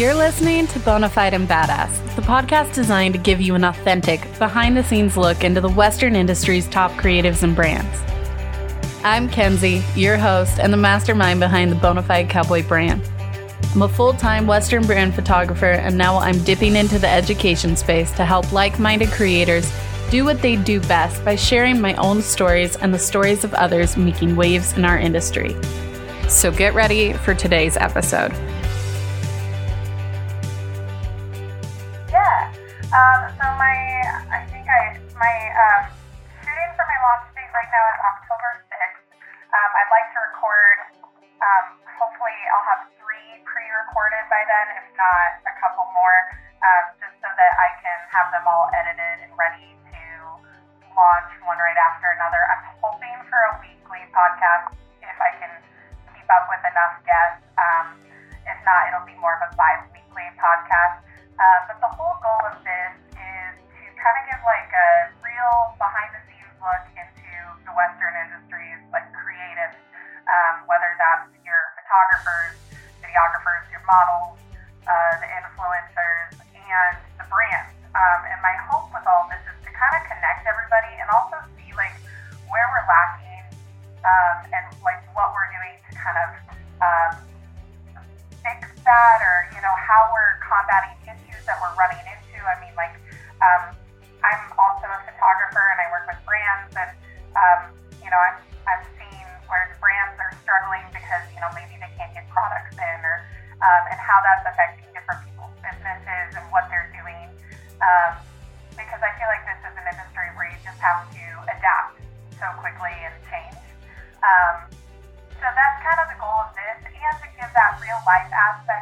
You're listening to Bonafide and Badass, the podcast designed to give you an authentic, behind the scenes look into the Western industry's top creatives and brands. I'm Kenzie, your host and the mastermind behind the Bonafide Cowboy brand. I'm a full time Western brand photographer, and now I'm dipping into the education space to help like minded creators do what they do best by sharing my own stories and the stories of others making waves in our industry. So get ready for today's episode. Date right now is October 6th. Um, I'd like to record, um, hopefully I'll have three pre-recorded by then, if not a couple more, um, just so that I can have them all edited and ready to launch one right after another. I'm hoping for a weekly podcast if I can keep up with enough guests. Um, if not, it'll be more of a bi-weekly podcast. Uh, that's your photographers, videographers, your models, uh, the influencers, and the brands. Um, and my hope with all this is to kind of connect everybody and also see like where we're lacking um, and like what we're doing to kind of um, fix that or you know how we're combating issues that we're running into. I mean, like um, I'm also a photographer and I work with brands, and um, you know I'm how that's affecting different people's businesses and what they're doing. Um, because I feel like this is an industry where you just have to adapt so quickly and change. Um, so that's kind of the goal of this, and to give that real life aspect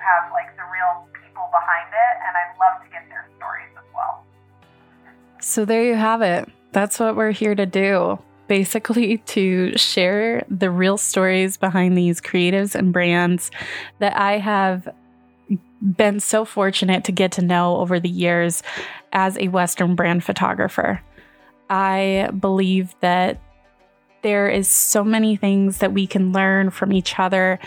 have like the real people behind it, and I'd love to get their stories as well. So there you have it. That's what we're here to do. Basically, to share the real stories behind these creatives and brands that I have been so fortunate to get to know over the years as a Western brand photographer. I believe that there is so many things that we can learn from each other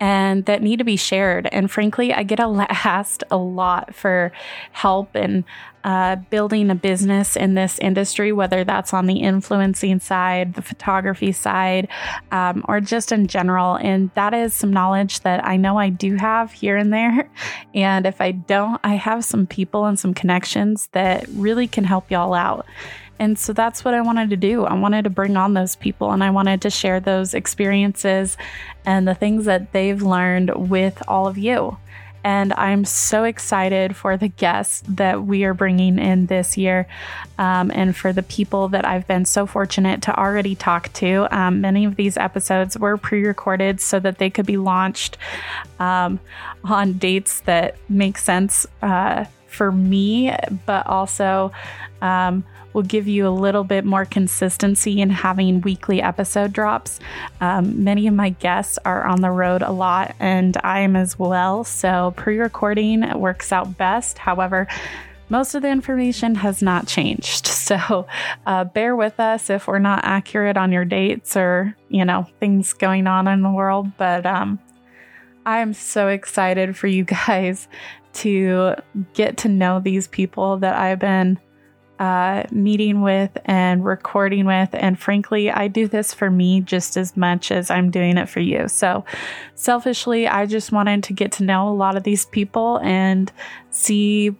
and that need to be shared. And frankly, I get asked a lot for help in uh, building a business in this industry, whether that's on the influencing side, the photography side, um, or just in general. And that is some knowledge that I know I do have here and there. And if I don't, I have some people and some connections that really can help y'all out. And so that's what I wanted to do. I wanted to bring on those people and I wanted to share those experiences and the things that they've learned with all of you. And I'm so excited for the guests that we are bringing in this year um, and for the people that I've been so fortunate to already talk to. Um, many of these episodes were pre recorded so that they could be launched um, on dates that make sense uh, for me, but also um, will give you a little bit more consistency in having weekly episode drops. Um, many of my guests are on the road a lot, and I am as well. So pre recording works out best. However, most of the information has not changed. So uh, bear with us if we're not accurate on your dates or, you know, things going on in the world. But um, I am so excited for you guys to get to know these people that I've been uh, meeting with and recording with. And frankly, I do this for me just as much as I'm doing it for you. So, selfishly, I just wanted to get to know a lot of these people and see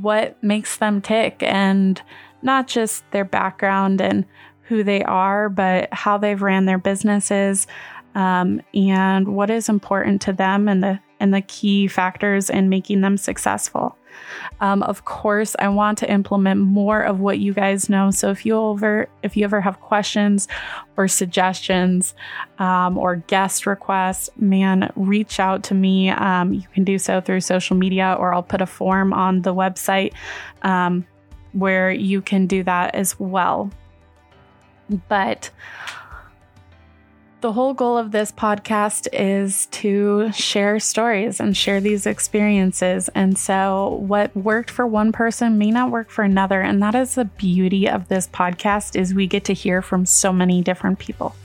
what makes them tick and not just their background and who they are, but how they've ran their businesses um, and what is important to them and the and the key factors in making them successful. Um, of course, I want to implement more of what you guys know. So if you ever if you ever have questions or suggestions um, or guest requests, man, reach out to me. Um, you can do so through social media, or I'll put a form on the website um, where you can do that as well. But the whole goal of this podcast is to share stories and share these experiences. And so, what worked for one person may not work for another. And that is the beauty of this podcast is we get to hear from so many different people.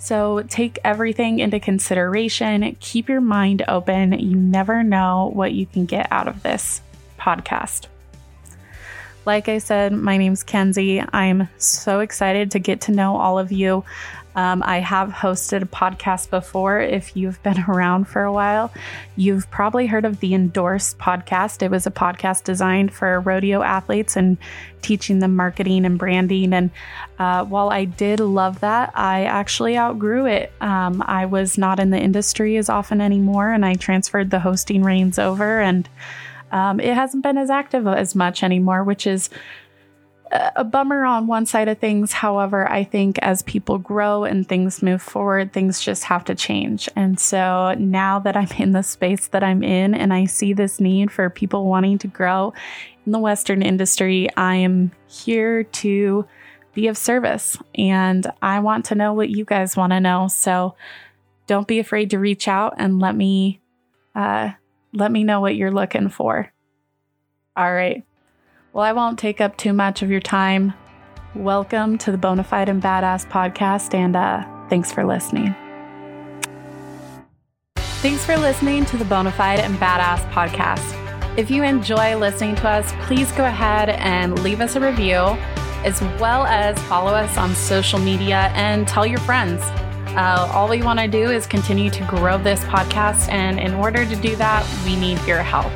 So, take everything into consideration. Keep your mind open. You never know what you can get out of this podcast. Like I said, my name's Kenzie. I'm so excited to get to know all of you. Um, I have hosted a podcast before. If you've been around for a while, you've probably heard of the Endorsed podcast. It was a podcast designed for rodeo athletes and teaching them marketing and branding. And uh, while I did love that, I actually outgrew it. Um, I was not in the industry as often anymore, and I transferred the hosting reins over, and um, it hasn't been as active as much anymore, which is a bummer on one side of things. However, I think as people grow and things move forward, things just have to change. And so now that I'm in the space that I'm in and I see this need for people wanting to grow in the Western industry, I am here to be of service. And I want to know what you guys want to know. So don't be afraid to reach out and let me uh, let me know what you're looking for. All right. Well, I won't take up too much of your time. Welcome to the Bonafide and Badass podcast, and uh, thanks for listening. Thanks for listening to the Bonafide and Badass podcast. If you enjoy listening to us, please go ahead and leave us a review, as well as follow us on social media and tell your friends. Uh, all we want to do is continue to grow this podcast, and in order to do that, we need your help.